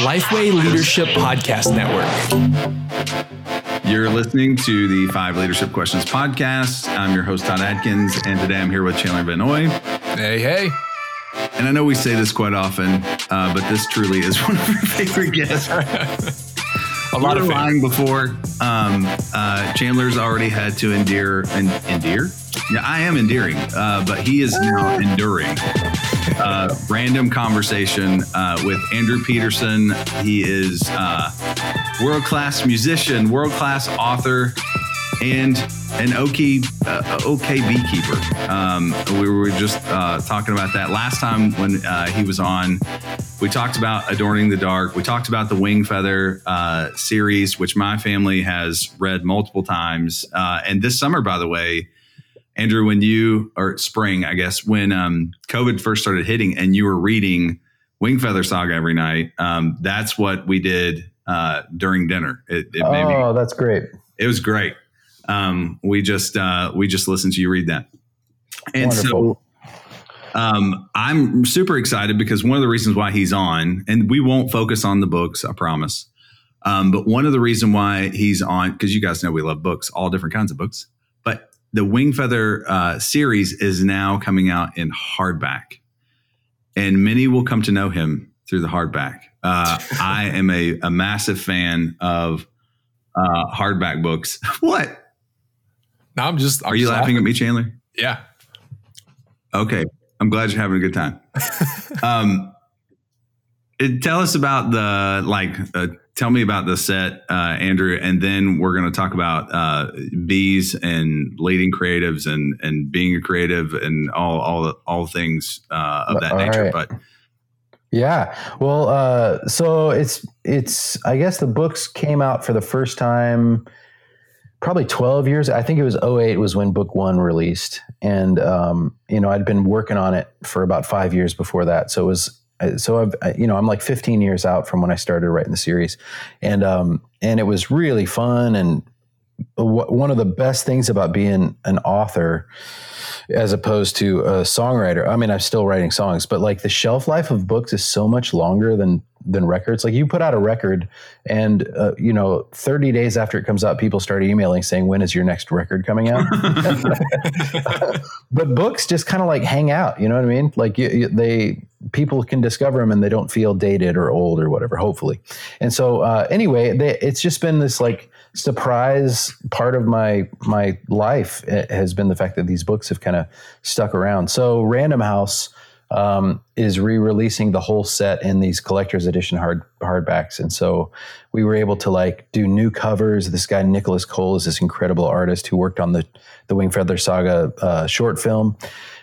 Lifeway Leadership Podcast Network. You're listening to the Five Leadership Questions podcast. I'm your host, Todd Adkins, and today I'm here with Chandler Van Noy. Hey, hey. And I know we say this quite often, uh, but this truly is one of our favorite guests. A lot of lying before. Um, uh, Chandler's already had to endear and endear. Yeah, I am endearing, uh, but he is now enduring. Uh, random conversation uh, with Andrew Peterson. He is uh, world class musician, world class author, and an okay, uh, okay beekeeper. Um, we were just uh, talking about that last time when he was on. We talked about Adorning the Dark. We talked about the Wing Feather series, which my family has read multiple times. And this summer, by the way, Andrew, when you or spring, I guess, when um, COVID first started hitting, and you were reading Wing Feather Saga every night, um, that's what we did uh, during dinner. It, it made me, Oh, that's great. it was great. Um, we just uh, we just listened to you read that, and Wonderful. so um, I'm super excited because one of the reasons why he's on, and we won't focus on the books, I promise. Um, but one of the reason why he's on, because you guys know we love books, all different kinds of books. The Wing Feather uh, series is now coming out in hardback, and many will come to know him through the hardback. Uh, I am a, a massive fan of uh, hardback books. what No, I'm just. I'm are you just laughing at me, Chandler? Yeah. Okay, I'm glad you're having a good time. um, it- tell us about the like. Tell me about the set, uh, Andrew, and then we're going to talk about uh, bees and leading creatives and and being a creative and all all all things uh, of that All nature. right. But Yeah. Well, uh, so it's it's I guess the books came out for the first time probably 12 years. I think it was 08 was when book 1 released and um, you know, I'd been working on it for about 5 years before that. So it was so I've I- you know, I'm like 15 years out from when I started writing the series. And um and it was really fun and wh- one of the best things about being an author as opposed to a songwriter. I mean, I'm still writing songs, but like the shelf life of books is so much longer than than records. Like you put out a record, and uh, you know, 30 days after it comes out, people start emailing saying, "When is your next record coming out?" but books just kind of like hang out. You know what I mean? Like you, you, they people can discover them and they don't feel dated or old or whatever. Hopefully, and so uh, anyway, they, it's just been this like surprise part of my my life eh, has been the fact that these books have kind of stuck around. So Random House um, is re-releasing the whole set in these collector's edition hard hardbacks, and so we were able to like do new covers. This guy Nicholas Kole is this incredible artist who worked on the the Wing Feather Saga uh, short film,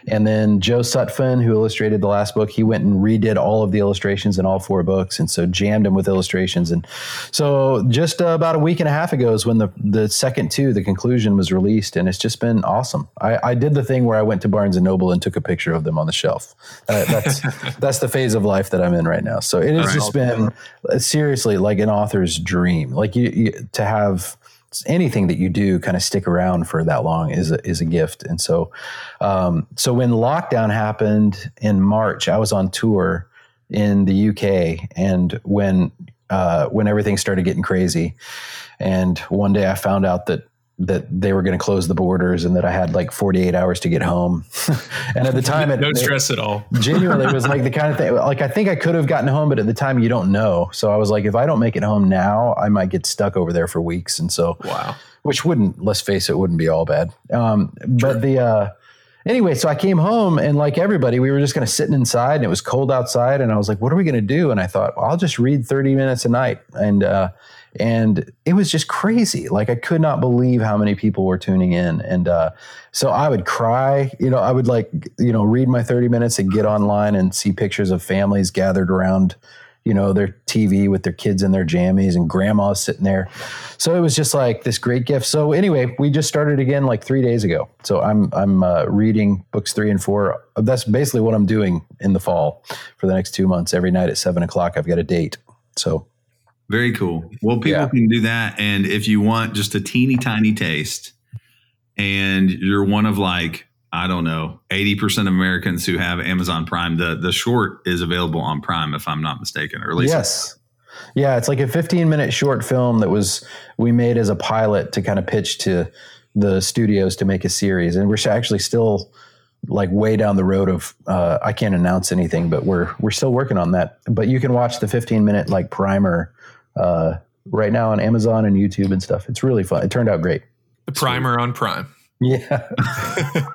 and then Joe Sutphin, who illustrated the last book, he went and redid all of the illustrations in all four books, and so jammed them with illustrations. And so just uh, about a week and a half ago is when the the second two, the conclusion, was released, and it's just been awesome. I, I did the thing where I went to Barnes and Noble and took a picture of them on the shelf. Uh, that's that's the phase of life that I'm in right now. So it has Right. just been seriously like an author's dream. Like you, you to have anything that you do kind of stick around for that long is a, is a gift. And so, um, so when lockdown happened in March, I was on tour in the UK, and when uh, when everything started getting crazy, and one day I found out that that they were going to close the borders and that I had like 48 hours to get home. and at the time, it, no it- stress at all. genuinely it was like the kind of thing like i think i could have gotten home but at the time you don't know so i was like if i don't make it home now i might get stuck over there for weeks and so Wow. which wouldn't let's face it wouldn't be all bad um, but the uh, anyway so i came home and like everybody we were just kind of sitting inside and it was cold outside and i was like what are we going to do and i thought well, i'll just read 30 minutes a night and uh, and it was just crazy. Like i could not believe how many people were tuning in. And uh, so i would cry you know i would like you know read my 30 minutes and get online and see pictures of families gathered around you know their tv with their kids in their jammies and grandma's sitting there. So it was just like this great gift. So anyway we just started again like three days ago. So i'm i'm uh, reading books three and four. That's basically what i'm doing in the fall for the next two months. Every night at seven o'clock i've got a date. So Very cool. Well, people Yeah. can do that. And if you want just a teeny tiny taste and you're one of like I don't know, 80% of Americans who have Amazon Prime. The the short is available on Prime, if I'm not mistaken, or at least yes. Yeah, it's like a 15 minute short film that was we made as a pilot to kind of pitch to the studios to make a series, and we're actually still like way down the road of uh, I can't announce anything, but we're we're still working on that. But you can watch the 15 minute like primer uh, right now on Amazon and YouTube and stuff. It's really fun. It turned out great. The primer on Prime. Yeah.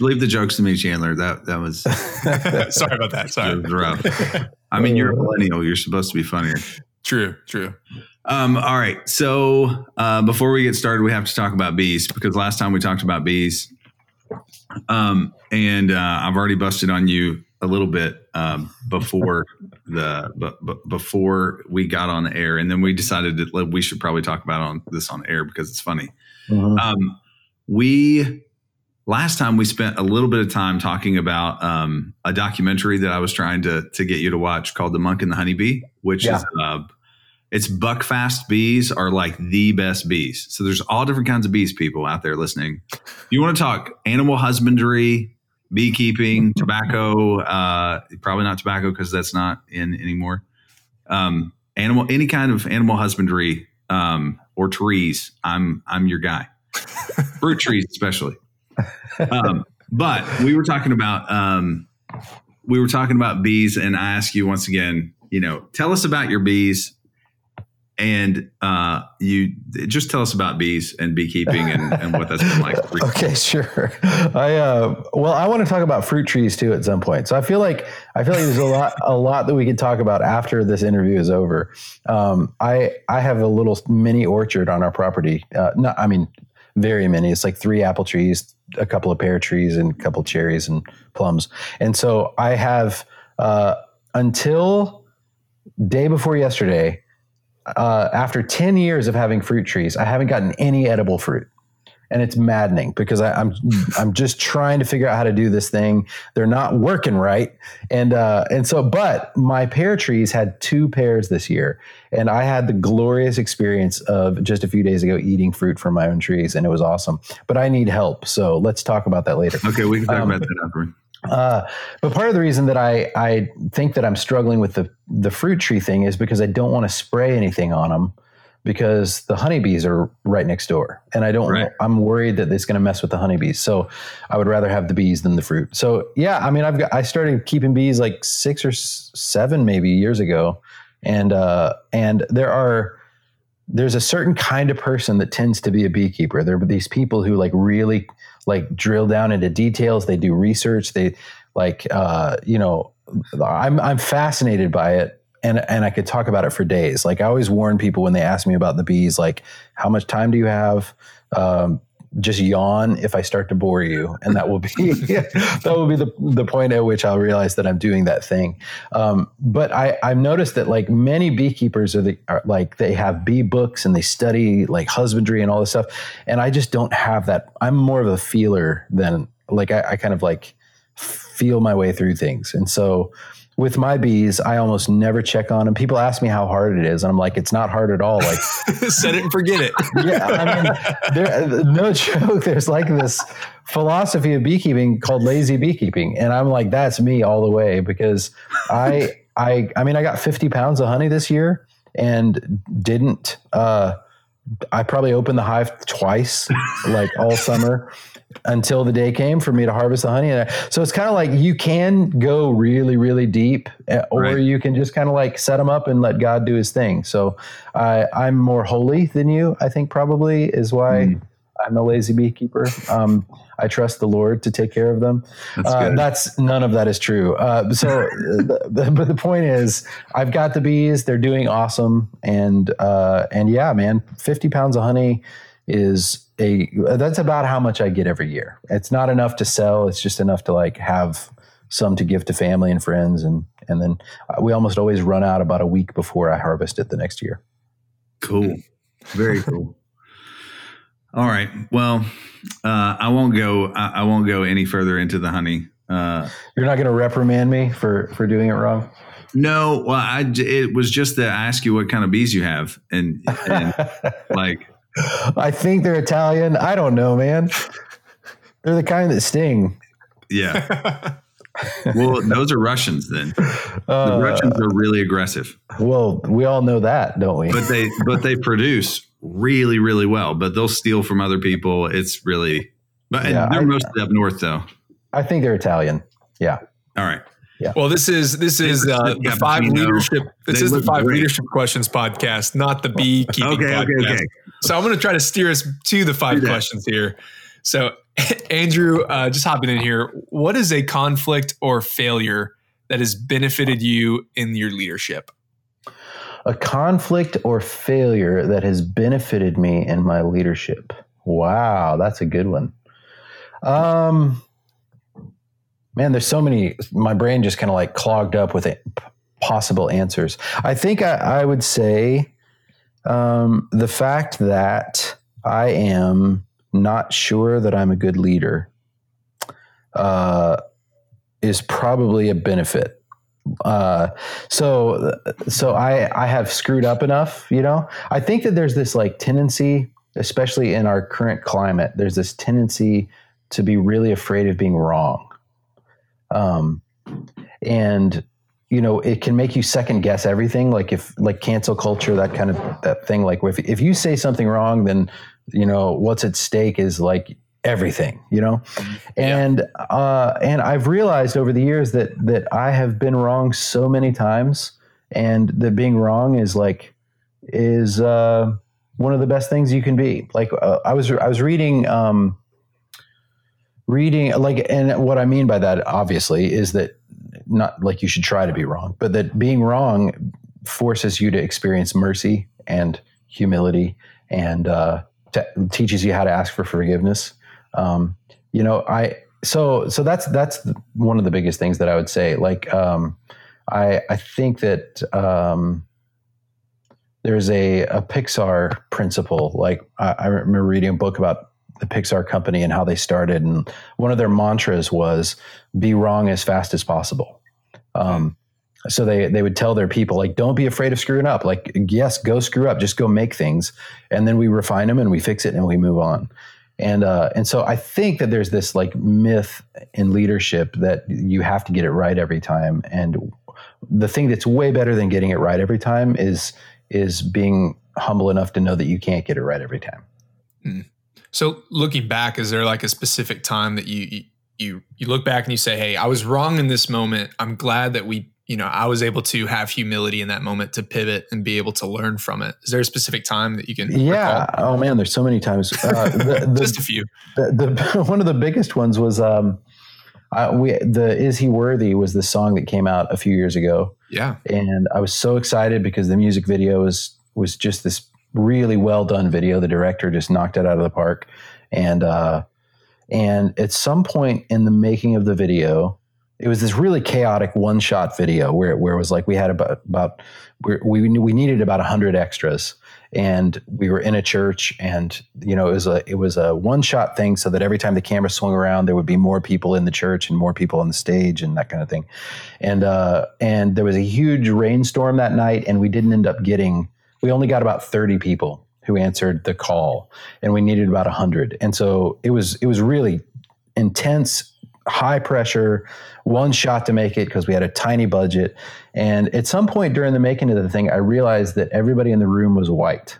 leave the jokes to me, Chandler. That that was, Sorry about that. that Sorry. rough. I mean, you're a millennial. You're supposed to be funnier. True. True. Um, all right. So uh, before we get started, we have to talk about bees because last time we talked about bees, um, and uh, I've already busted on you a little bit um, before the but, but before we got on the air, and then we decided that we should probably talk about on this on air because it's funny. Mhm. Um, we last time we spent a little bit of time talking about um, a documentary that I was trying to to get you to watch called "The Monk and the Honeybee," which Yeah. is uh, it's buckfast bees are like the best bees. So there's all different kinds of bees people out there listening. You want to talk animal husbandry, beekeeping, tobacco, uh, probably not tobacco because that's not in anymore. Um, animal, any kind of animal husbandry um, or trees, I'm I'm your guy. Fruit trees, especially. Um, but we were talking about um, we were talking about bees, and I ask you once again, you know, tell us about your bees, and uh, you just tell us about bees and beekeeping and, and what that's been like. Okay, sure. I uh, well, I want to talk about fruit trees too at some point. So I feel like I feel like there's a lot a lot that we could talk about after this interview is over. Um, I I have a little mini orchard on our property. Uh, not, I mean, very many. It's like three apple trees, a couple of pear trees, and a couple of cherries and plums. And so I have uh, until day before yesterday. Uh, after 10 years of having fruit trees, I haven't gotten any edible fruit and it's maddening because I, I'm I'm just trying to figure out how to do this thing. They're not working right, and uh, and so but my pear trees had two pears this year, and I had the glorious experience of just a few days ago eating fruit from my own trees, and it was awesome. But I need help, so let's talk about that later. Okay, we can talk Um, about that after. Uh, but part of the reason that I, I think that I'm struggling with the, the fruit tree thing is because I don't want to spray anything on them because the honeybees are right next door. And I don't, Right. I'm worried that it's going to mess with the honeybees. So I would rather have the bees than the fruit. So yeah, I mean, I've got, I started keeping bees like six or seven maybe years ago. And, uh, and there are, there's a certain kind of person that tends to be a beekeeper. There are these people who like really like drill down into details. They do research. They like uh, you know, I'm I'm fascinated by it. And, and I could talk about it for days. Like I always warn people when they ask me about the bees, like how much time do you have? Um, just yawn if I start to bore you, and that will be that will be the the point at which I'll realize that I'm doing that thing. Um, but I I've noticed that like many beekeepers are, the, are like they have bee books and they study like husbandry and all this stuff, and I just don't have that. I'm more of a feeler than like I, I kind of like feel my way through things, and so with my bees, I almost never check on them. People ask me how hard it is, and I'm like, it's not hard at all. Like Set it and forget it. yeah, I mean, there, no joke. There's like this philosophy of beekeeping called lazy beekeeping, and I'm like, that's me all the way because I, I, I mean, I got 50 pounds of honey this year and didn't. Uh, I probably opened the hive twice, like all summer, until the day came for me to harvest the honey. And I- so it's kind of like you can go really, really deep, uh, or Right. you can just kind of like set them up and let God do His thing. So I, I'm more holy than you. I think probably is why Mm. I'm a lazy beekeeper. Um, I trust the Lord to take care of them. That's Uh, that's none of that is true. Uh, so, uh, the, but the point is, I've got the bees. They're doing awesome, and uh, and yeah, man, fifty pounds of honey is a that's about how much I get every year. It's not enough to sell. It's just enough to like have some to give to family and friends, and and then uh, we almost always run out about a week before I harvest it the next year. Cool. Very cool. All right. Well, uh, I won't go. I, I won't go any further into the honey. Uh, You're not going to reprimand me for for doing it wrong. no, well, I it was just that I asked you what kind of bees you have, and, and like I think they're Italian. I don't know, man. They're the kind that sting. Yeah. well, those are Russians then. The Uh, Russians are really aggressive, well, we all know that, don't we? but they but they produce really really well. But they'll steal from other people. It's really, but Yeah, they're I- mostly up north though. I think they're Italian. Yeah. All right. Yeah. Well, this is this is uh, the five leadership. This They is the five great. leadership questions podcast, not the beekeeping Okay, okay, podcast. okay. So I'm going to try to steer us to the five questions here. So, Andrew, uh, just hopping in here, what is a conflict or failure that has benefited you in your leadership? A conflict or failure that has benefited me in my leadership. Wow, that's a good one. Um, man, there's so many. My brain just kind of like clogged up with possible answers. I think I, I would say um, the fact that I am not sure that I'm a good leader uh, is probably a benefit. Uh, so, so I I have screwed up enough. You know, I think that there's this like tendency, especially in our current climate, there's this tendency to be really afraid of being wrong. Um, and you know, it can make you second guess everything. Like if like cancel culture, that kind of that thing. Like if if you say something wrong, then you know what's at stake is like everything. You know, and uh, and I've realized over the years that that I have been wrong so many times, and that being wrong is like is uh, one of the best things you can be. Like uh, I was I was reading. Um, reading like and what i mean by that obviously is that not like you should try to be wrong but that being wrong forces you to experience mercy and humility and uh, te- teaches you how to ask for forgiveness. Um, you know i so so that's that's one of the biggest things that i would say like um, i i think that um, there's a, a pixar principle like I, I remember reading a book about the Pixar company and how they started. And one of their mantras was be wrong as fast as possible. Um, so they, they would tell their people like, don't be afraid of screwing up. Like, yes, go screw up, just go make things. And then we refine them and we fix it and we move on. And, uh, and so I think that there's this like myth in leadership that you have to get it right every time. And the thing that's way better than getting it right every time is, is being humble enough to know that you can't get it right every time. So, looking back, is there like a specific time that you you- you look back and you say, "Hey, I was wrong in this moment. I'm glad that we, you know, I was able to have humility in that moment to pivot and be able to learn from it." Is there a specific time that you can? Yeah. Oh man, there's so many times. Uh, the, the, just a few. the, the one of the biggest ones was um, I, we the is he worthy was the song that came out a few years ago, Yeah, and I was so excited because the music video was was just this really well done video. The director just knocked it out of the park, and uh, and at some point in the making of the video, it was this really chaotic one shot video where where it was like we had about about we we needed about hundred extras, and we were in a church, and you know it was a it was a one shot thing, so that every time the camera swung around, there would be more people in the church and more people on the stage and that kind of thing, and uh, and there was a huge rainstorm that night, and we didn't end up getting we only got about 30 people who answered the call and we needed about 100 and so it was it was really intense high pressure one shot to make it because we had a tiny budget. And at some point during the making of the thing i realized that everybody in the room was white.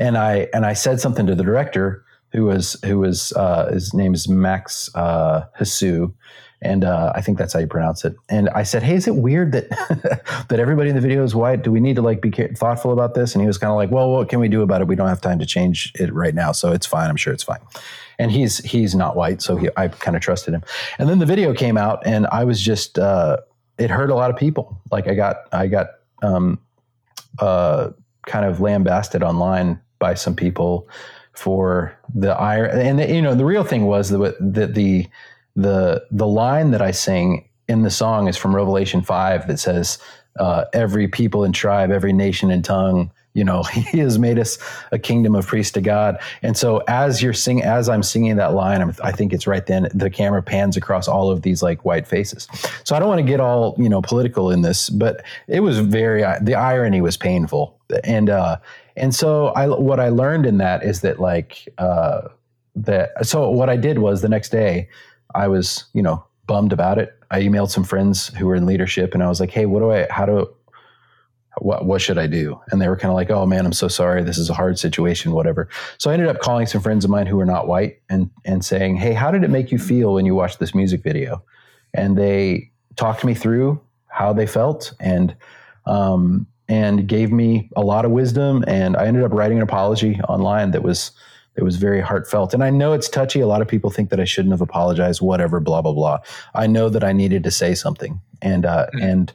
And i and i said something to the director who was who was uh, his name is max uh, Hasu, and uh, I think that's how you pronounce it. And I said, "Hey, is it weird that that everybody in the video is white? Do we need to like be thoughtful about this?" And he was kind of like, "Well, what can we do about it? We don't have time to change it right now, so it's fine. I'm sure it's fine." And he's he's not white, so he, I kind of trusted him. And then the video came out, and I was just uh, it hurt a lot of people. Like I got I got um, uh, kind of lambasted online by some people for the ire and the, you know the real thing was that the, the the the line that I sing in the song is from Revelation five that says uh, every people and tribe, every nation and tongue. You know, He has made us a kingdom of priests to God. And so, as you're sing, as I'm singing that line, I'm, I think it's right then the camera pans across all of these like white faces. So I don't want to get all you know political in this, but it was very the irony was painful, and uh, and so I what I learned in that is that like. Uh, that so what I did was the next day I was you know bummed about it. I emailed some friends who were in leadership and I was like, hey, what do I how do what what should I do? And they were kind of like, oh man, I'm so sorry. This is a hard situation, whatever. So I ended up calling some friends of mine who were not white and and saying, hey, how did it make you feel when you watched this music video? And they talked me through how they felt and um, and gave me a lot of wisdom. And I ended up writing an apology online that was that was very heartfelt. And I know it's touchy. A lot of people think that I shouldn't have apologized. Whatever, blah blah blah. I know that I needed to say something, and uh, mm-hmm. and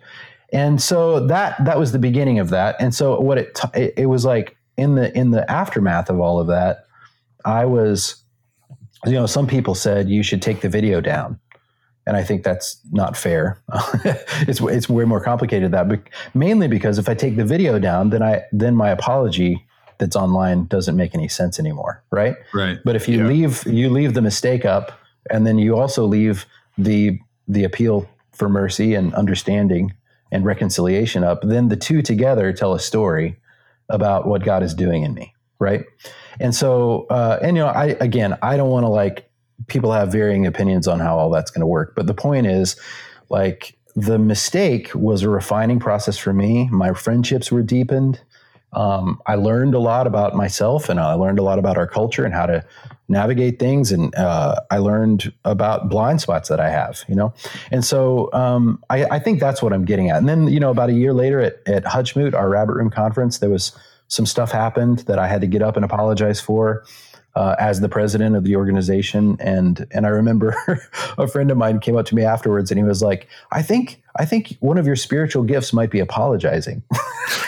and so that that was the beginning of that. And so what it t- it, it was like in the in the aftermath of all of that, I was, you know, some people said you should take the video down and I think that's not fair. it's it's way more complicated than that, but mainly because if I take the video down, then I then my apology that's online doesn't make any sense anymore, right? Right. But if you yeah. leave you leave the mistake up, and then you also leave the the appeal for mercy and understanding and reconciliation up, then the two together tell a story about what God is doing in me, right? And so, uh, and you know, I again, I don't want to like people have varying opinions on how all that's going to work, but the point is, like, the mistake was a refining process for me. My friendships were deepened. Um, I learned a lot about myself, and I learned a lot about our culture and how to navigate things. And uh, i learned about blind spots that i have you know? And so um, I, I, think that's what i'm getting at. And then you know about a year later at, at hutchmoot our rabbit room conference there was some stuff happened that i had to get up and apologize for uh, as the president of the organization. And and I remember a friend of mine came up to me afterwards and he was like, "I think I think one of your spiritual gifts might be apologizing."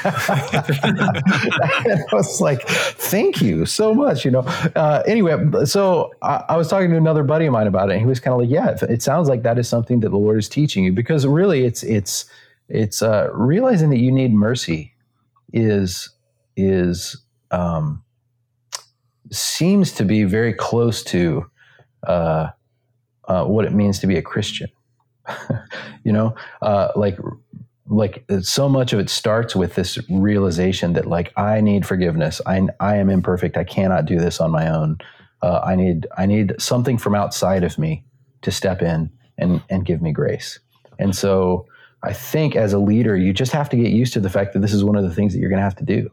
I was like, "Thank you so much." You know. Uh, anyway, so I, I, was talking to another buddy of mine about it, and he was kind of like, "Yeah, it, it sounds like that is something that the Lord is teaching you because really, it's it's it's uh, realizing that you need mercy is is um, seems to be very close to uh, uh, what it means to be a Christian. you know, uh, like like so much of it starts with this realization that like I need forgiveness. I I am imperfect. I cannot do this on my own. Uh, I need I need something from outside of me to step in and and give me grace. And so I think as a leader, you just have to get used to the fact that this is one of the things that you're going to have to do.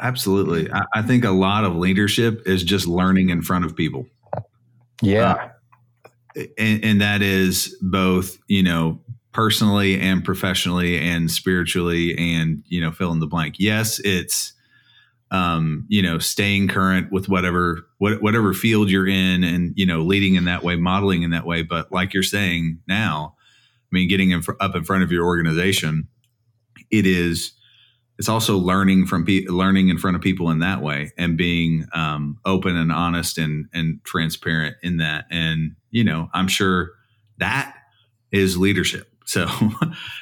Absolutely. I, I, think a lot of leadership is just learning in front of people. Yeah. Uh, and, and that is both, you know, personally and professionally and spiritually and, you know, fill in the blank. Yes, it's, um, you know, staying current with whatever, what, whatever field you're in and, you know, leading in that way, modeling in that way. But like you're saying now, I mean, getting in, up in front of your organization, it is, it's also learning from pe- learning in front of people in that way and being um, open and honest and and transparent in that. And you know i'm sure that is leadership. So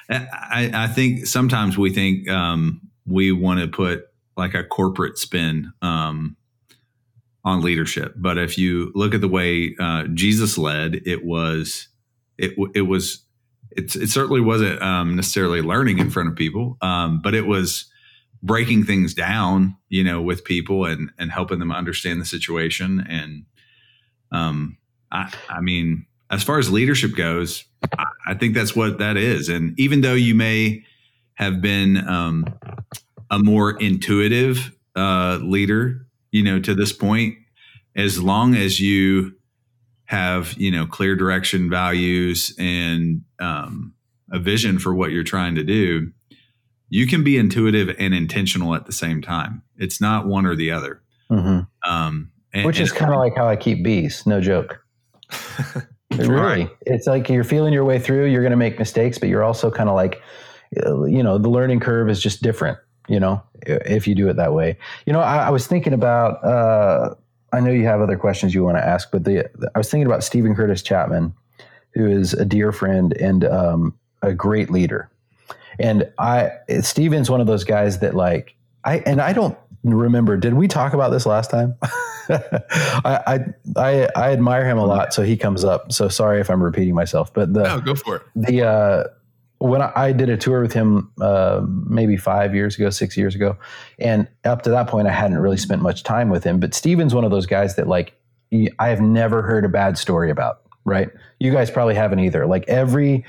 I, I think sometimes we think um, we want to put like a corporate spin um, on leadership. But if you look at the way uh, jesus led it was it, it was it, it certainly wasn't um, necessarily learning in front of people, um, but it was breaking things down, you know, with people and and helping them understand the situation. And um, I, I mean, as far as leadership goes, I, I, think that's what that is. And even though you may have been um, a more intuitive uh, leader, you know, to this point, as long as you have you know clear direction values and um, a vision for what you're trying to do you can be intuitive and intentional at the same time. It's not one or the other. Mm-hmm. um, and, which is kind of like how i keep bees no joke. Really? right. it's like you're feeling your way through you're going to make mistakes but you're also kind of like you know the learning curve is just different you know if you do it that way. You know i, I was thinking about uh, I know you have other questions you want to ask, but the, I was thinking about Steven Curtis Chapman, who is a dear friend and um, a great leader. And I, Steven's one of those guys that like I and I don't remember. Did we talk about this last time? I, I, I I admire him a lot, so he comes up. So sorry if I'm repeating myself, but the no, go for it. The uh, when I did a tour with him uh, maybe five years ago, six years ago, and up to that point, I hadn't really spent much time with him. But Steven's one of those guys that like I have never heard a bad story about. Right? You guys probably haven't either. Like every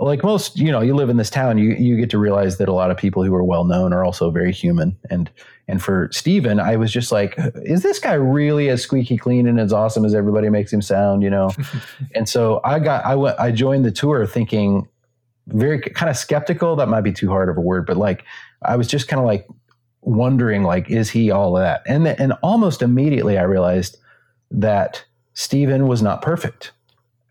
like most, you know, you live in this town, you you get to realize that a lot of people who are well known are also very human. And and for Steven, I was just like, is this guy really as squeaky clean and as awesome as everybody makes him sound, you know? and so I got I went I joined the tour thinking very kind of skeptical. That might be too hard of a word, but like I was just kind of like wondering, like, is he all of that? And and almost immediately I realized that Steven was not perfect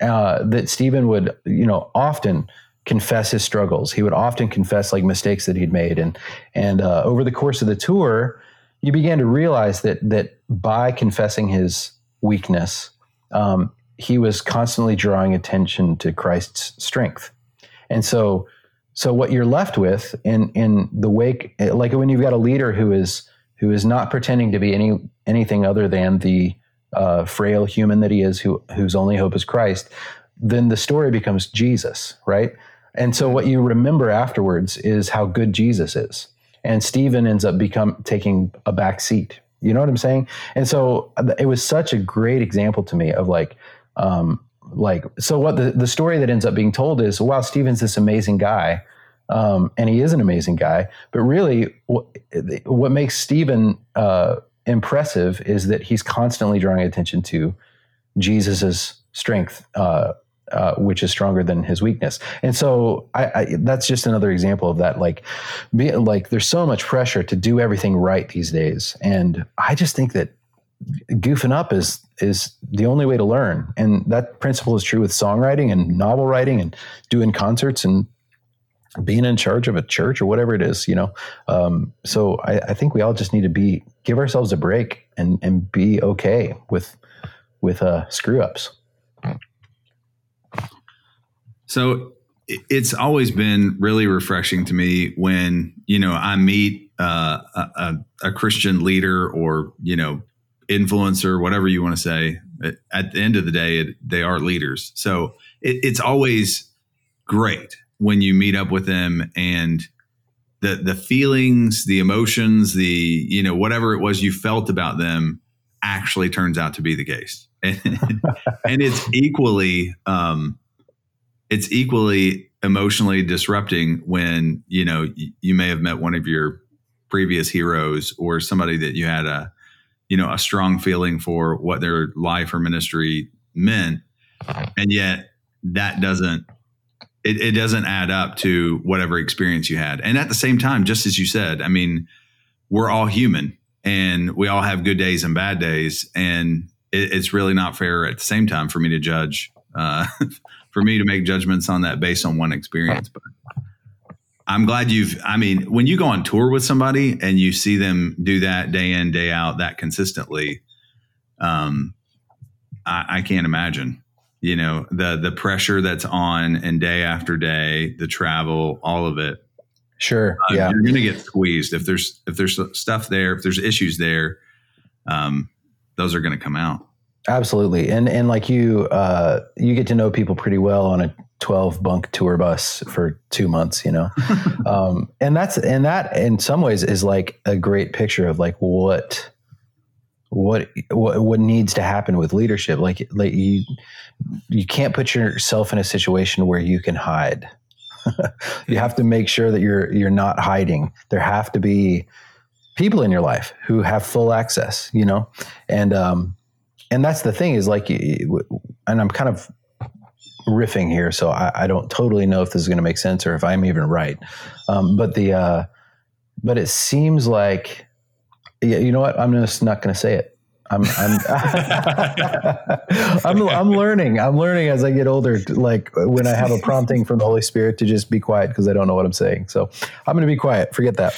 uh, that Steven would, you know, often confess his struggles. He would often confess like mistakes that he'd made, and and uh, over the course of the tour, you began to realize that that by confessing his weakness, um, he was constantly drawing attention to Christ's strength, and so. So what you're left with in in the wake, like when you've got a leader who is who is not pretending to be any anything other than the uh, frail human that he is, who whose only hope is Christ, then the story becomes Jesus, right? And so what you remember afterwards is how good Jesus is. And Steven ends up become taking a back seat. You know what I'm saying? And so uh, it was such a great example to me of like, um, like so what the, the story that ends up being told is wow Steven's this amazing guy um, and he is an amazing guy but really what, what makes Steven uh, impressive is that he's constantly drawing attention to Jesus's strength, uh, uh, which is stronger than his weakness. And so I, I, that's just another example of that. Like, be, like there's so much pressure to do everything right these days, and I just think that goofing up is is the only way to learn. And that principle is true with songwriting and novel writing and doing concerts and being in charge of a church or whatever it is, you know. Um, so I, I, think we all just need to be give ourselves a break and and be okay with with uh, screw ups. So it's always been really refreshing to me when you know I meet uh, a, a, Christian leader or you know influencer, whatever you want to say. At the end of the day, it, they are leaders, so it, it's always great when you meet up with them and the the feelings, the emotions, the you know whatever it was you felt about them actually turns out to be the case, and, and it's equally um, it's equally emotionally disrupting when you know you, you may have met one of your previous heroes or somebody that you had a you know a strong feeling for what their life or ministry meant and yet that doesn't it, it doesn't add up to whatever experience you had. And at the same time, just as you said, I mean, we're all human and we all have good days and bad days. And it, it's really not fair at the same time for me to judge, uh, for me to make judgments on that based on one experience. But I'm glad you've, I mean, when you go on tour with somebody and you see them do that day in, day out, that consistently, um, I, I can't imagine you know the the pressure that's on and day after day the travel all of it. Sure uh, yeah. you're gonna get squeezed. If there's if there's stuff there if there's issues there um those are gonna come out. Absolutely. And and like you uh you get to know people pretty well on a 12 bunk tour bus for two months you know? Um and that's and that in some ways is like a great picture of like what what what, what needs to happen with leadership. Like like you you can't put yourself in a situation where you can hide. You have to make sure that you're you're not hiding. There have to be people in your life who have full access you know? And um and that's the thing is like and i'm kind of riffing here so i, I don't totally know if this is going to make sense or if i'm even right um, but the uh but it seems like yeah, you know what? I'm just not going to say it. I'm I'm, I'm I'm learning. I'm learning as I get older. Like when I have a prompting from the Holy Spirit to just be quiet because I don't know what I'm saying. So I'm going to be quiet. Forget that.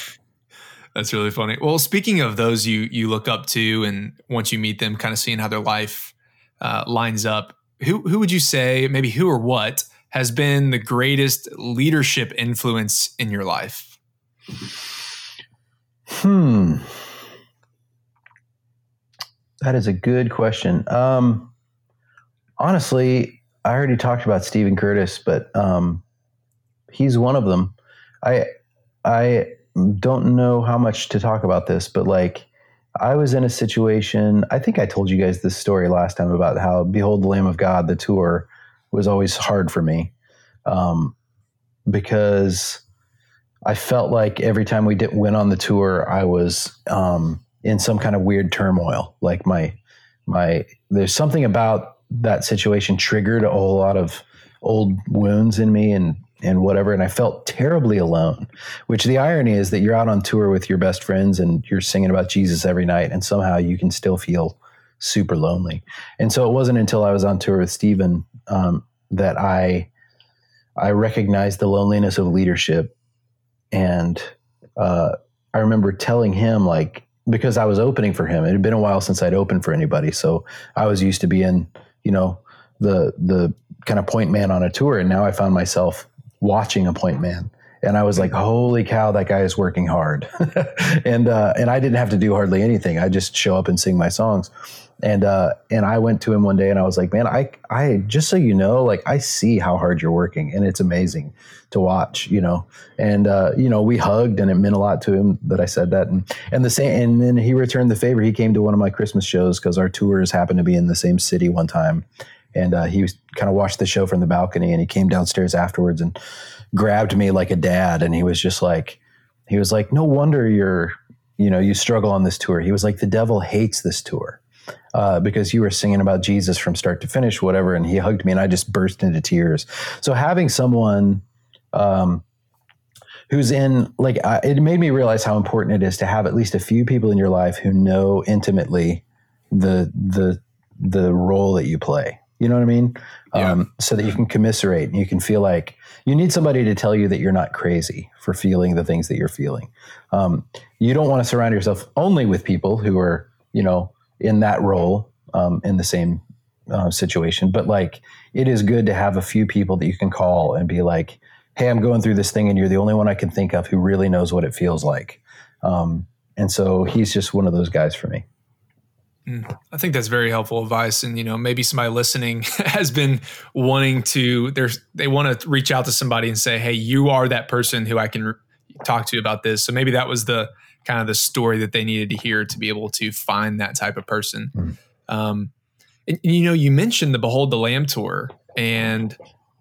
That's really funny. Well, speaking of those you you look up to, and once you meet them, kind of seeing how their life uh, lines up, who who would you say, maybe who or what, has been the greatest leadership influence in your life? Hmm. That is a good question. Um, honestly, I already talked about Steven Curtis, but um, he's one of them. I I don't know how much to talk about this, but like I was in a situation. I think I told you guys this story last time about how "Behold the Lamb of God" the tour was always hard for me um, because I felt like every time we did, went on the tour, I was um, in some kind of weird turmoil. Like my my there's something about that situation triggered a whole lot of old wounds in me and and whatever and I felt terribly alone which the irony is that you're out on tour with your best friends and you're singing about Jesus every night and somehow you can still feel super lonely. And so it wasn't until I was on tour with Steven um, that I I recognized the loneliness of leadership. And uh, I remember telling him like because I was opening for him. It had been a while since I'd opened for anybody, so I was used to being, you know, the the kind of point man on a tour, and now I found myself watching a point man, and I was like, "Holy cow, that guy is working hard," and uh, and I didn't have to do hardly anything. I just show up and sing my songs, and uh, and I went to him one day and I was like, man, I I just so you know, like I see how hard you're working, and it's amazing to watch, you know. And uh, you know, we hugged, and it meant a lot to him that I said that, and and the same, and then he returned the favor. He came to one of my Christmas shows because our tours happened to be in the same city one time, and uh, he kind of watched the show from the balcony, and he came downstairs afterwards and grabbed me like a dad, and he was just like, he was like, no wonder you're, you know, you struggle on this tour. He was like, the devil hates this tour uh, because you were singing about Jesus from start to finish, whatever. And he hugged me, and I just burst into tears. So having someone um, who's in like it made me realize how important it is to have at least a few people in your life who know intimately the the the role that you play. You know what I mean? Yeah. Um, so that you can commiserate and you can feel like you need somebody to tell you that you're not crazy for feeling the things that you're feeling. Um, you don't want to surround yourself only with people who are, you know, in that role um, in the same uh, situation. But like, it is good to have a few people that you can call and be like, "Hey, I'm going through this thing, and you're the only one I can think of who really knows what it feels like." Um, and so he's just one of those guys for me. Mm, I think that's very helpful advice, and you know, maybe somebody listening has been wanting to. There's they want to reach out to somebody and say, "Hey, you are that person who I can talk to about this." So maybe that was the kind of the story that they needed to hear to be able to find that type of person. Mm. Um, and, and, you know, you mentioned the Behold the Lamb tour, and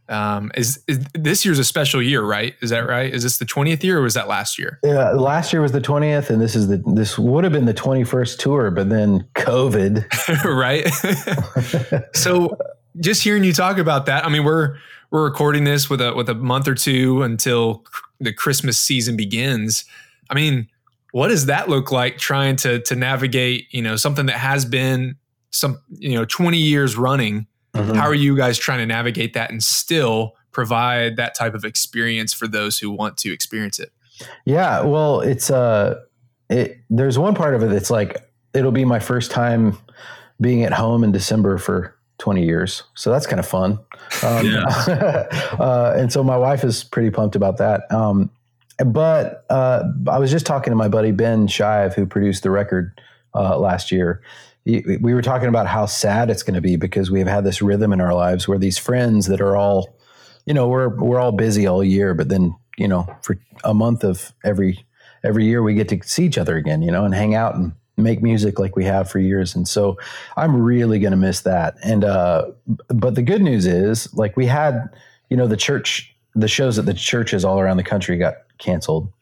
um, is, is, this year's a special year, right? Is that right? Is this the twentieth year, or was that last year? Yeah, last year was the twentieth, and this is the this would have been the twenty first tour, but then COVID, right? so, just hearing you talk about that, I mean, we're we're recording this with a with a month or two until the Christmas season begins. I mean, what does that look like trying to to navigate you know something that has been some you know 20 years running mm-hmm. how are you guys trying to navigate that and still provide that type of experience for those who want to experience it yeah well it's uh it there's one part of it that's like it'll be my first time being at home in december for 20 years so that's kind of fun um, yeah. uh, and so my wife is pretty pumped about that um, but uh, I was just talking to my buddy Ben Shive, who produced the record uh, last year. We were talking about how sad it's going to be because we've had this rhythm in our lives where these friends that are all, you know, we're we're all busy all year, but then you know, for a month of every every year we get to see each other again, you know, and hang out and make music like we have for years. And so I'm really going to miss that. And uh, but the good news is, like we had, you know, the church, the shows at the churches all around the country got canceled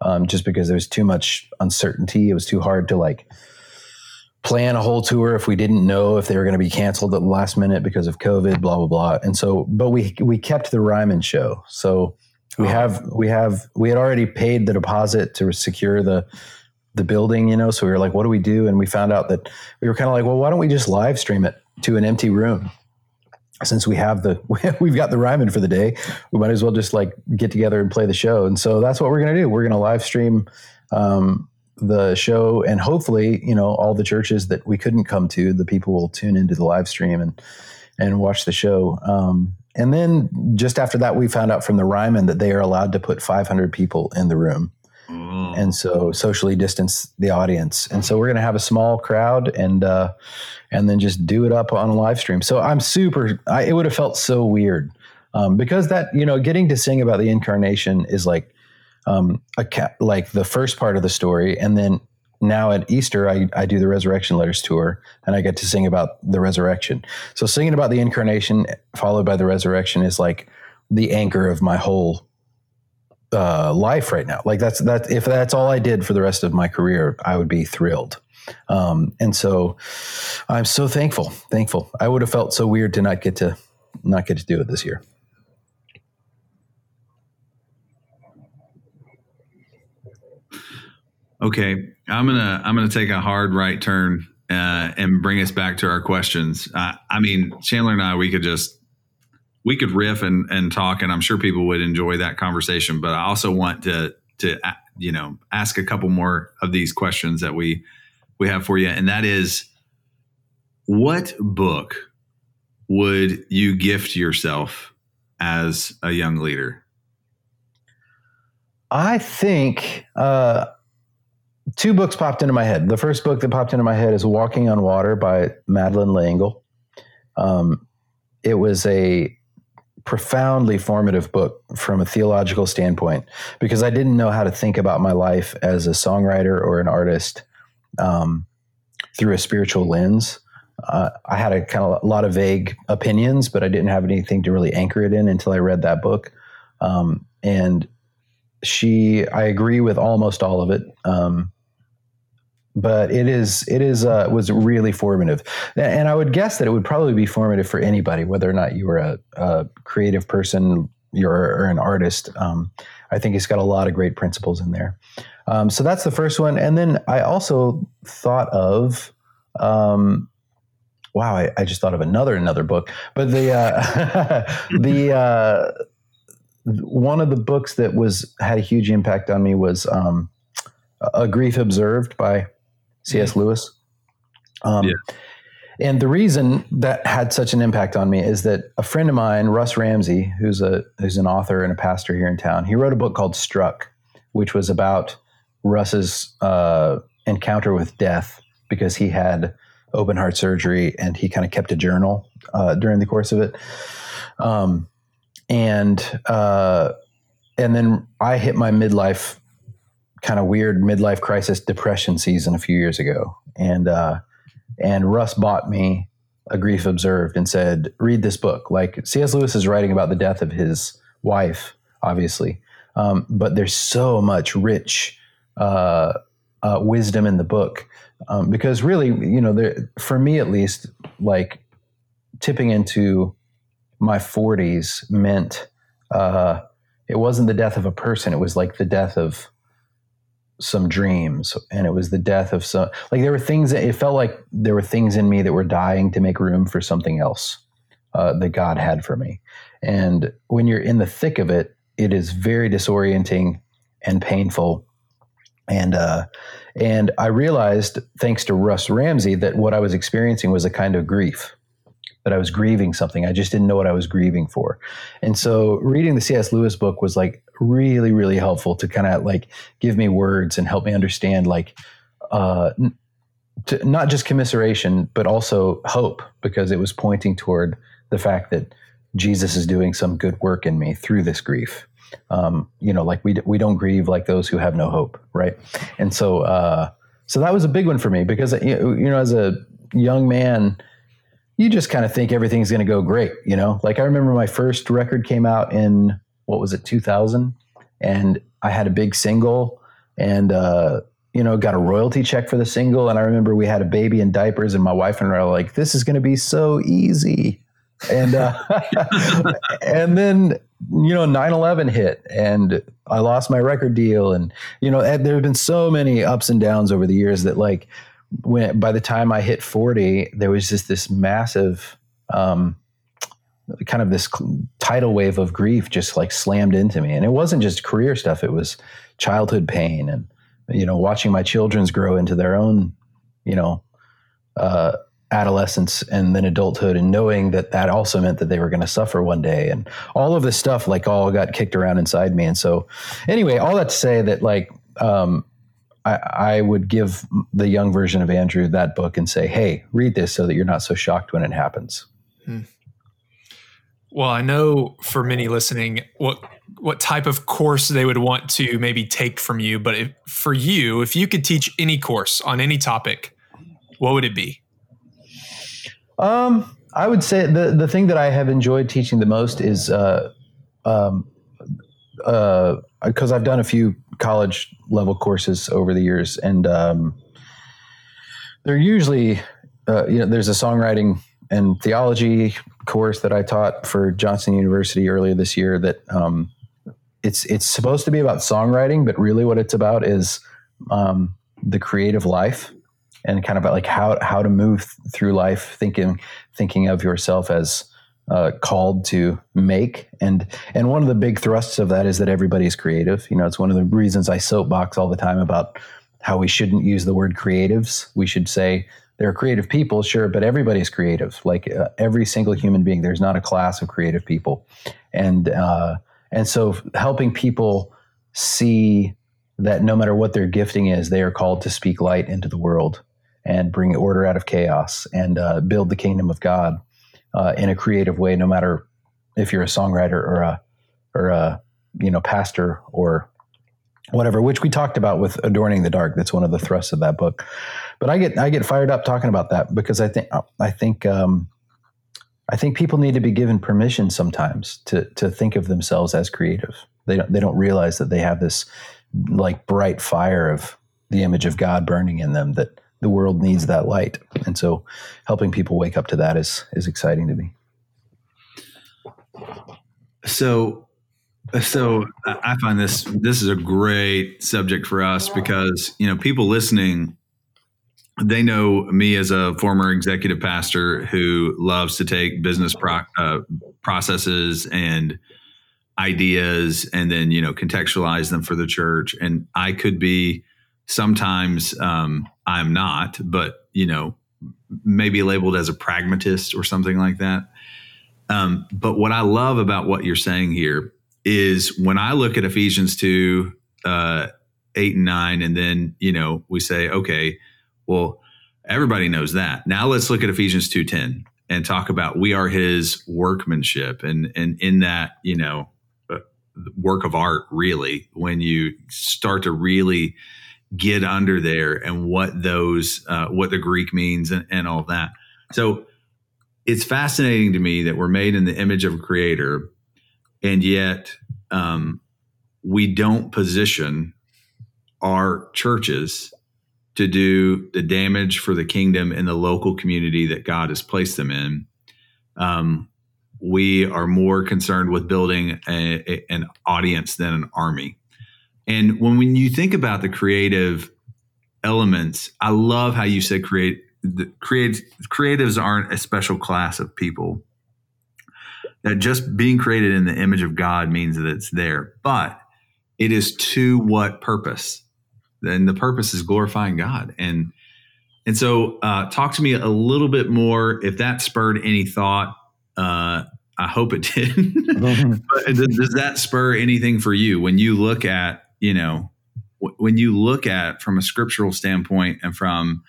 um, just because there was too much uncertainty. It was too hard to like plan a whole tour if we didn't know if they were going to be canceled at the last minute because of COVID, blah blah blah. And so, but we we kept the Ryman show. So we oh. have we have we had already paid the deposit to secure the the building, you know. So we were like, what do we do? And we found out that we were kind of like, well, why don't we just live stream it to an empty room? since we have the we've got the Ryman for the day, we might as well just like get together and play the show. And so that's what we're going to do. We're going to live stream um, the show, and hopefully, you know, all the churches that we couldn't come to, the people will tune into the live stream and and watch the show. Um, and then just after that, we found out from the Ryman that they are allowed to put 500 people in the room. Mm. And so socially distance the audience. And so we're going to have a small crowd and, uh, and then just do it up on a live stream. So I'm super, I, it would have felt so weird um, because that, you know, getting to sing about the incarnation is like, um, a cat, like the first part of the story. And then now at Easter, I, I do the Resurrection Letters tour and I get to sing about the resurrection. So singing about the incarnation followed by the resurrection is like the anchor of my whole uh, life right now. Like that's that. If that's all I did for the rest of my career, I would be thrilled. Um, and so I'm so thankful, thankful. I would have felt so weird to not get to not get to do it this year. Okay, I'm gonna I'm gonna take a hard right turn uh, and bring us back to our questions. Uh, I mean, Chandler and I, we could just we could riff and, and talk, and I'm sure people would enjoy that conversation. But I also want to to you know ask a couple more of these questions that we we have for you, and that is, what book would you gift yourself as a young leader? I think uh, two books popped into my head. The first book that popped into my head is Walking on Water by Madeleine L'Engle. Um, it was a profoundly formative book from a theological standpoint because I didn't know how to think about my life as a songwriter or an artist um, through a spiritual lens. Uh, I had a kind of a lot of vague opinions, but I didn't have anything to really anchor it in until I read that book. Um, and she, I agree with almost all of it. Um, but it is it is uh, was really formative, and I would guess that it would probably be formative for anybody, whether or not you were a, a creative person, you're or an artist. Um, I think it's got a lot of great principles in there. Um, so that's the first one, and then I also thought of. Um, wow, I, I, just thought of another another book, but the uh, the uh, one of the books that was had a huge impact on me was um, a grief observed by C.S. Lewis. Um, yeah. And the reason that had such an impact on me is that a friend of mine, Russ Ramsey, who's a who's an author and a pastor here in town, he wrote a book called Struck, which was about Russ's uh, encounter with death because he had open heart surgery and he kind of kept a journal uh, during the course of it. Um, and uh, and then I hit my midlife kind of weird midlife crisis depression season a few years ago, and uh, and Russ bought me a grief observed and said, "Read this book." Like C.S. Lewis is writing about the death of his wife, obviously, um, but there's so much rich uh, uh, wisdom in the book um, because really, you know, there, for me at least, like tipping into my 40s meant uh, it wasn't the death of a person; it was like the death of some dreams and it was the death of some like there were things that it felt like there were things in me that were dying to make room for something else uh, that god had for me. And when you're in the thick of it it is very disorienting and painful. And uh, and i realized thanks to russ ramsey that what i was experiencing was a kind of grief that I was grieving something. I just didn't know what I was grieving for. And so reading the C.S. Lewis book was like really, really helpful to kind of like give me words and help me understand like uh, to, not just commiseration, but also hope because it was pointing toward the fact that Jesus is doing some good work in me through this grief. Um, you know, like we, we don't grieve like those who have no hope. Right. And so, uh, so that was a big one for me because, you know, as a young man, you just kind of think everything's going to go great, you know? Like I remember my first record came out in what was it, 2000, and I had a big single and uh, you know, got a royalty check for the single and I remember we had a baby in diapers and my wife and I were like this is going to be so easy. And uh, and then you know 9/11 hit and I lost my record deal and you know there have been so many ups and downs over the years that like when by the time I hit 40, there was just this massive um, kind of this tidal wave of grief just like slammed into me. And it wasn't just career stuff, it was childhood pain and, you know, watching my children's grow into their own, you know, uh, adolescence and then adulthood and knowing that that also meant that they were going to suffer one day and all of this stuff like all got kicked around inside me and so anyway all that to say that like um, I, I, would give the young version of Andrew that book and say, "Hey, read this so that you're not so shocked when it happens." Hmm. Well, I know for many listening, what what type of course they would want to maybe take from you. But if, for you, if you could teach any course on any topic, what would it be? Um, I would say the the thing that I have enjoyed teaching the most is uh, um, uh, because I've done a few college level courses over the years, and um, they're usually uh, you know there's a songwriting and theology course that I taught for Johnson University earlier this year that um, it's it's supposed to be about songwriting, but really what it's about is um, the creative life and kind of like how how to move through life, thinking thinking of yourself as uh, called to make and and one of the big thrusts of that is that everybody's creative. You know, it's one of the reasons I soapbox all the time about how we shouldn't use the word creatives. We should say there are creative people, sure, but everybody's creative. Like uh, every single human being, there's not a class of creative people, and uh, and so helping people see that no matter what their gifting is, they are called to speak light into the world and bring order out of chaos and uh, build the kingdom of God uh, in a creative way. No matter if you're a songwriter or a or a you know pastor or whatever, which we talked about with adorning the dark. That's one of the thrusts of that book. But I get I get fired up talking about that because I think I think um, I think people need to be given permission sometimes to to think of themselves as creative. They don't they don't realize that they have this like bright fire of the image of God burning in them that the world needs that light. And so helping people wake up to that is is exciting to me. So so I find this this is a great subject for us because you know people listening they know me as a former executive pastor who loves to take business pro, uh, processes and ideas and then you know contextualize them for the church and i could be sometimes um, i'm not but you know maybe labeled as a pragmatist or something like that um, but what i love about what you're saying here is when i look at ephesians 2 uh, 8 and 9 and then you know we say okay well, everybody knows that. Now let's look at Ephesians 2:10 and talk about we are his workmanship and and in that, you know, uh, work of art really when you start to really get under there and what those uh, what the Greek means and, and all that. So it's fascinating to me that we're made in the image of a creator and yet um, we don't position our churches to do the damage for the kingdom in the local community that God has placed them in. Um, we are more concerned with building a, a, an audience than an army. And when, when you think about the creative elements, I love how you said create the create creatives aren't a special class of people. That just being created in the image of God means that it's there, but it is to what purpose? and the purpose is glorifying God. And and so, uh, talk to me a little bit more if that spurred any thought. Uh, I hope it did. but does that spur anything for you when you look at you know when you look at from a scriptural standpoint and from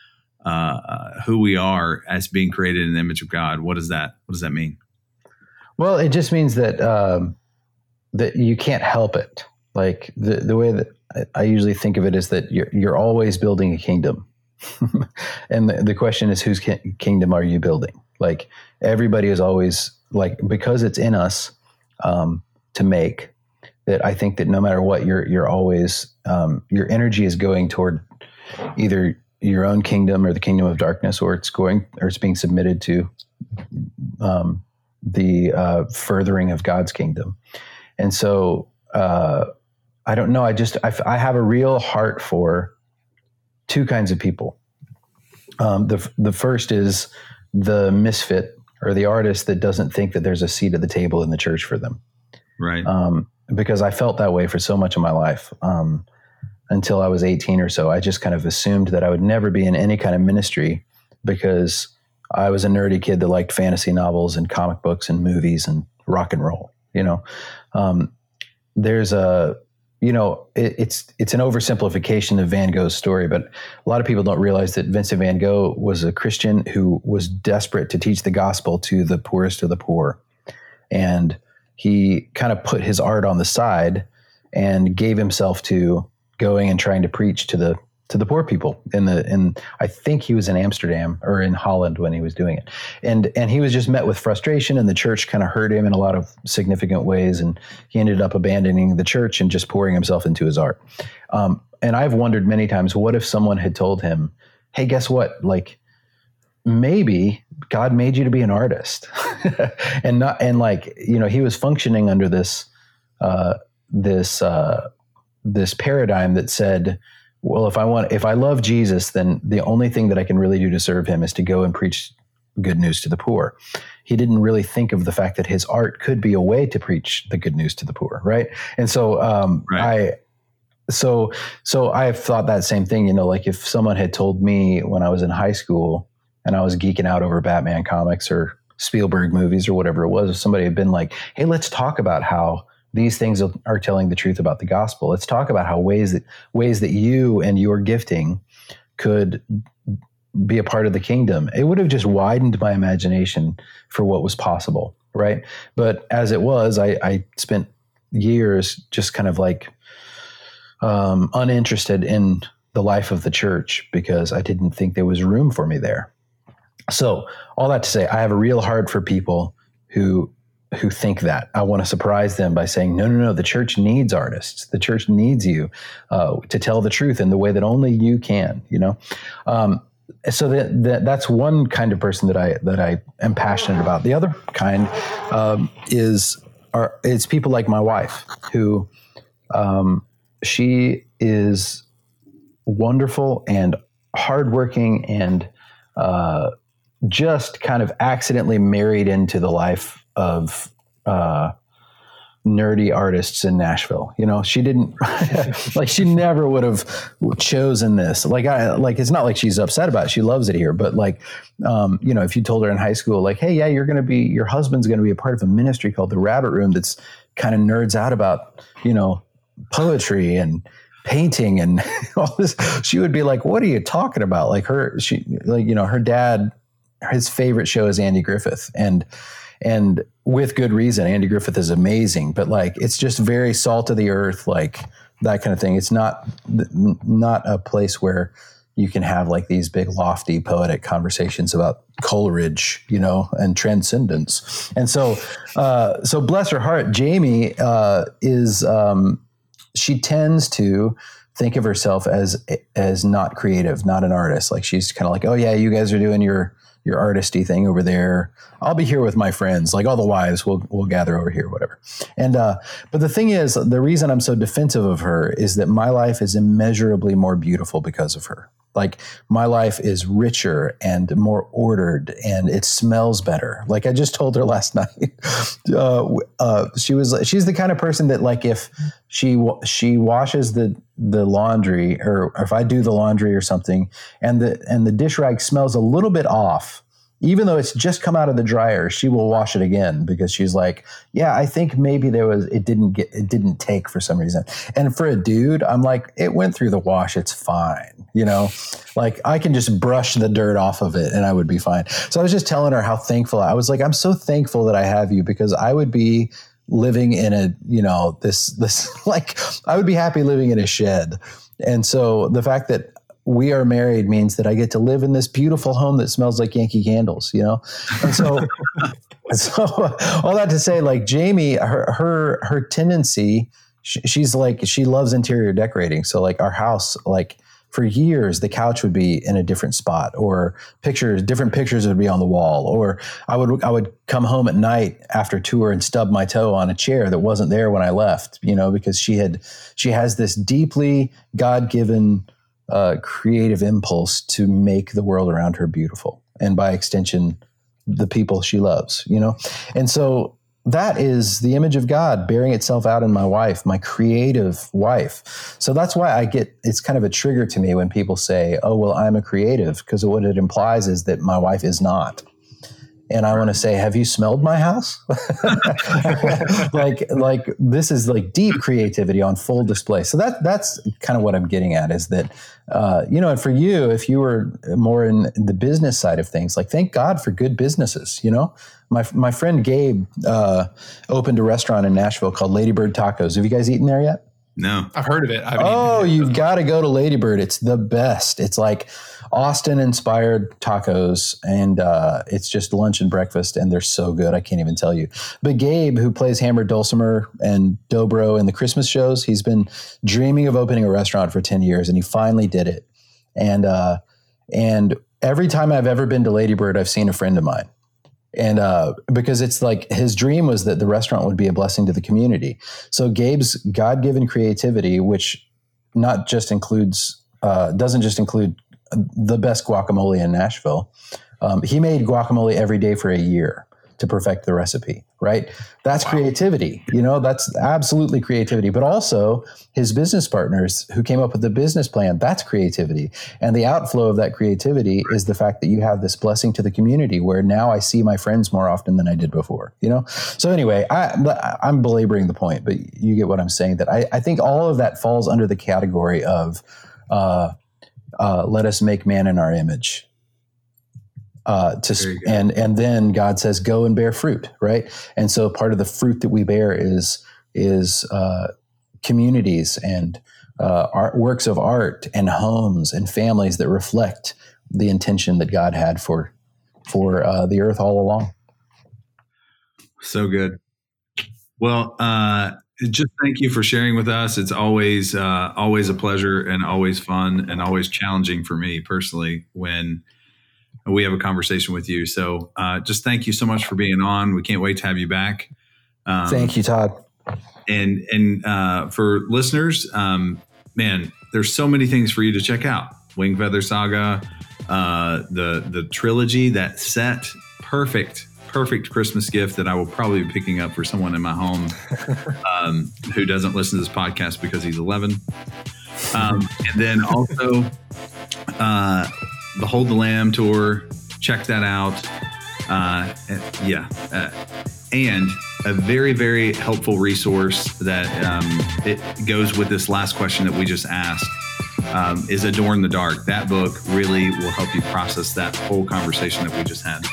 uh, who we are as being created in the image of God? What does that What does that mean? Well, it just means that um, that you can't help it. Like the the way that I usually think of it is that you're you're always building a kingdom, and the, the, question is whose ki- kingdom are you building? Like everybody is always like because it's in us um, to make that. I think that no matter what, you're you're always um, your energy is going toward either your own kingdom or the kingdom of darkness, or it's going or it's being submitted to um, the uh, furthering of God's kingdom, and so. Uh, I don't know. I just I, I have a real heart for two kinds of people. Um, the the first is the misfit or the artist that doesn't think that there's a seat at the table in the church for them. Right. Um, because I felt that way for so much of my life. Um, until I was 18 or so, I just kind of assumed that I would never be in any kind of ministry because I was a nerdy kid that liked fantasy novels and comic books and movies and rock and roll. You know, um, there's a you know, it, it's it's an oversimplification of Van Gogh's story, but a lot of people don't realize that Vincent Van Gogh was a Christian who was desperate to teach the gospel to the poorest of the poor, and he kind of put his art on the side and gave himself to going and trying to preach to the to the poor people in the in I think he was in Amsterdam or in Holland when he was doing it. And and he was just met with frustration and the church kind of hurt him in a lot of significant ways and he ended up abandoning the church and just pouring himself into his art. Um, and I've wondered many times what if someone had told him, "Hey, guess what? Like maybe God made you to be an artist." and not and like, you know, he was functioning under this uh this uh this paradigm that said well, if I want, if I love Jesus, then the only thing that I can really do to serve him is to go and preach good news to the poor. He didn't really think of the fact that his art could be a way to preach the good news to the poor, right? And so um, right. I, so so I've thought that same thing. You know, like if someone had told me when I was in high school and I was geeking out over Batman comics or Spielberg movies or whatever it was, if somebody had been like, "Hey, let's talk about how." these things are telling the truth about the gospel. Let's talk about how ways that ways that you and your gifting could be a part of the kingdom. It would have just widened my imagination for what was possible, right? But as it was, I, I spent years just kind of like um, uninterested in the life of the church because I didn't think there was room for me there. So, all that to say, I have a real heart for people who who think that. I want to surprise them by saying, no, no, no, the church needs artists. The church needs you uh, to tell the truth in the way that only you can, you know? Um, so that, that, that's one kind of person that I that I am passionate about. The other kind um, is are it's people like my wife who um, she is wonderful and hardworking and uh, just kind of accidentally married into the life of uh, nerdy artists in Nashville. You know, she didn't like she never would have chosen this. Like I like it's not like she's upset about it. She loves it here, but like um, you know, if you told her in high school like, "Hey, yeah, you're going to be your husband's going to be a part of a ministry called the Rabbit Room that's kind of nerds out about, you know, poetry and painting and all this." She would be like, "What are you talking about?" Like her she like you know, her dad his favorite show is Andy Griffith and and with good reason. Andy Griffith is amazing, but like it's just very salt of the earth, like that kind of thing. It's not not a place where you can have like these big lofty poetic conversations about Coleridge, you know, and transcendence. And so, uh, so bless her heart, Jamie uh, is um, she tends to think of herself as as not creative, not an artist. Like she's kind of like, oh yeah, you guys are doing your your artisty thing over there. I'll be here with my friends, like all the wives will will gather over here, whatever. And uh, but the thing is, the reason I'm so defensive of her is that my life is immeasurably more beautiful because of her. Like my life is richer and more ordered, and it smells better. Like I just told her last night, uh, uh, she was she's the kind of person that like if she she washes the the laundry or if I do the laundry or something, and the and the dish rag smells a little bit off even though it's just come out of the dryer, she will wash it again because she's like, yeah, I think maybe there was it didn't get it didn't take for some reason. And for a dude, I'm like, it went through the wash, it's fine. You know, like I can just brush the dirt off of it and I would be fine. So I was just telling her how thankful I was like, I'm so thankful that I have you because I would be living in a, you know, this this like I would be happy living in a shed. And so the fact that we are married means that I get to live in this beautiful home that smells like Yankee candles, you know? And so, so all that to say, like Jamie, her, her, her tendency, she's like, she loves interior decorating. So like our house, like for years, the couch would be in a different spot or pictures, different pictures would be on the wall. Or I would, I would come home at night after tour and stub my toe on a chair that wasn't there when I left, you know, because she had, she has this deeply God given, uh, creative impulse to make the world around her beautiful, and by extension, the people she loves. You know, and so that is the image of God bearing itself out in my wife, my creative wife. So that's why I get it's kind of a trigger to me when people say, "Oh, well, I'm a creative," because what it implies is that my wife is not. And I want to say, "Have you smelled my house?" like, like this is like deep creativity on full display. So that that's kind of what I'm getting at is that, uh, you know, and for you, if you were more in the business side of things, like thank God for good businesses. You know, my my friend Gabe uh, opened a restaurant in Nashville called Ladybird Tacos. Have you guys eaten there yet? No, I've heard of it. oh, you've got to go to Ladybird. It's the best. It's like Austin inspired tacos, and uh, it's just lunch and breakfast, and they're so good. I can't even tell you. But Gabe, who plays Hammer Dulcimer and Dobro in the Christmas shows, he's been dreaming of opening a restaurant for ten years, and he finally did it. And uh, and every time I've ever been to Ladybird, I've seen a friend of mine and uh, because it's like his dream was that the restaurant would be a blessing to the community. So Gabe's God-given creativity, which not just includes uh, doesn't just include the best guacamole in Nashville. Um, he made guacamole every day for a year to perfect the recipe, right? That's wow. creativity. You know, that's absolutely creativity. But also his business partners who came up with the business plan, that's creativity. And the outflow of that creativity is the fact that you have this blessing to the community where now I see my friends more often than I did before, you know? So anyway, I, I'm belaboring the point, but you get what I'm saying that I, I think all of that falls under the category of, uh, uh, let us make man in our image uh, to and and then God says, "Go and bear fruit." Right, and so part of the fruit that we bear is is uh, communities and uh, art, works of art and homes and families that reflect the intention that God had for for uh, the earth all along. So good. Well, uh, just thank you for sharing with us. It's always uh, always a pleasure and always fun and always challenging for me personally when we have a conversation with you. So uh, just thank you so much for being on. We can't wait to have you back. Um, thank you, Todd. And and uh, for listeners, um, man, there's so many things for you to check out. Wing Feather Saga, uh, the the trilogy, that set, perfect, perfect Christmas gift that I will probably be picking up for someone in my home um, who doesn't listen to this podcast because he's 11. Um, and then also, uh, Behold the Lamb tour. Check that out. Uh, yeah. Uh, and a very, very helpful resource that um, it goes with this last question that we just asked um, is Adorn the Dark. That book really will help you process that whole conversation that we just had.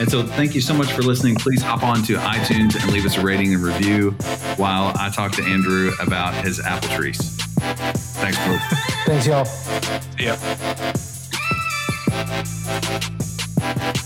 And so, thank you so much for listening. Please hop on to iTunes and leave us a rating and review while I talk to Andrew about his apple trees. Thanks, folks. Thanks, y'all. Yeah. Thank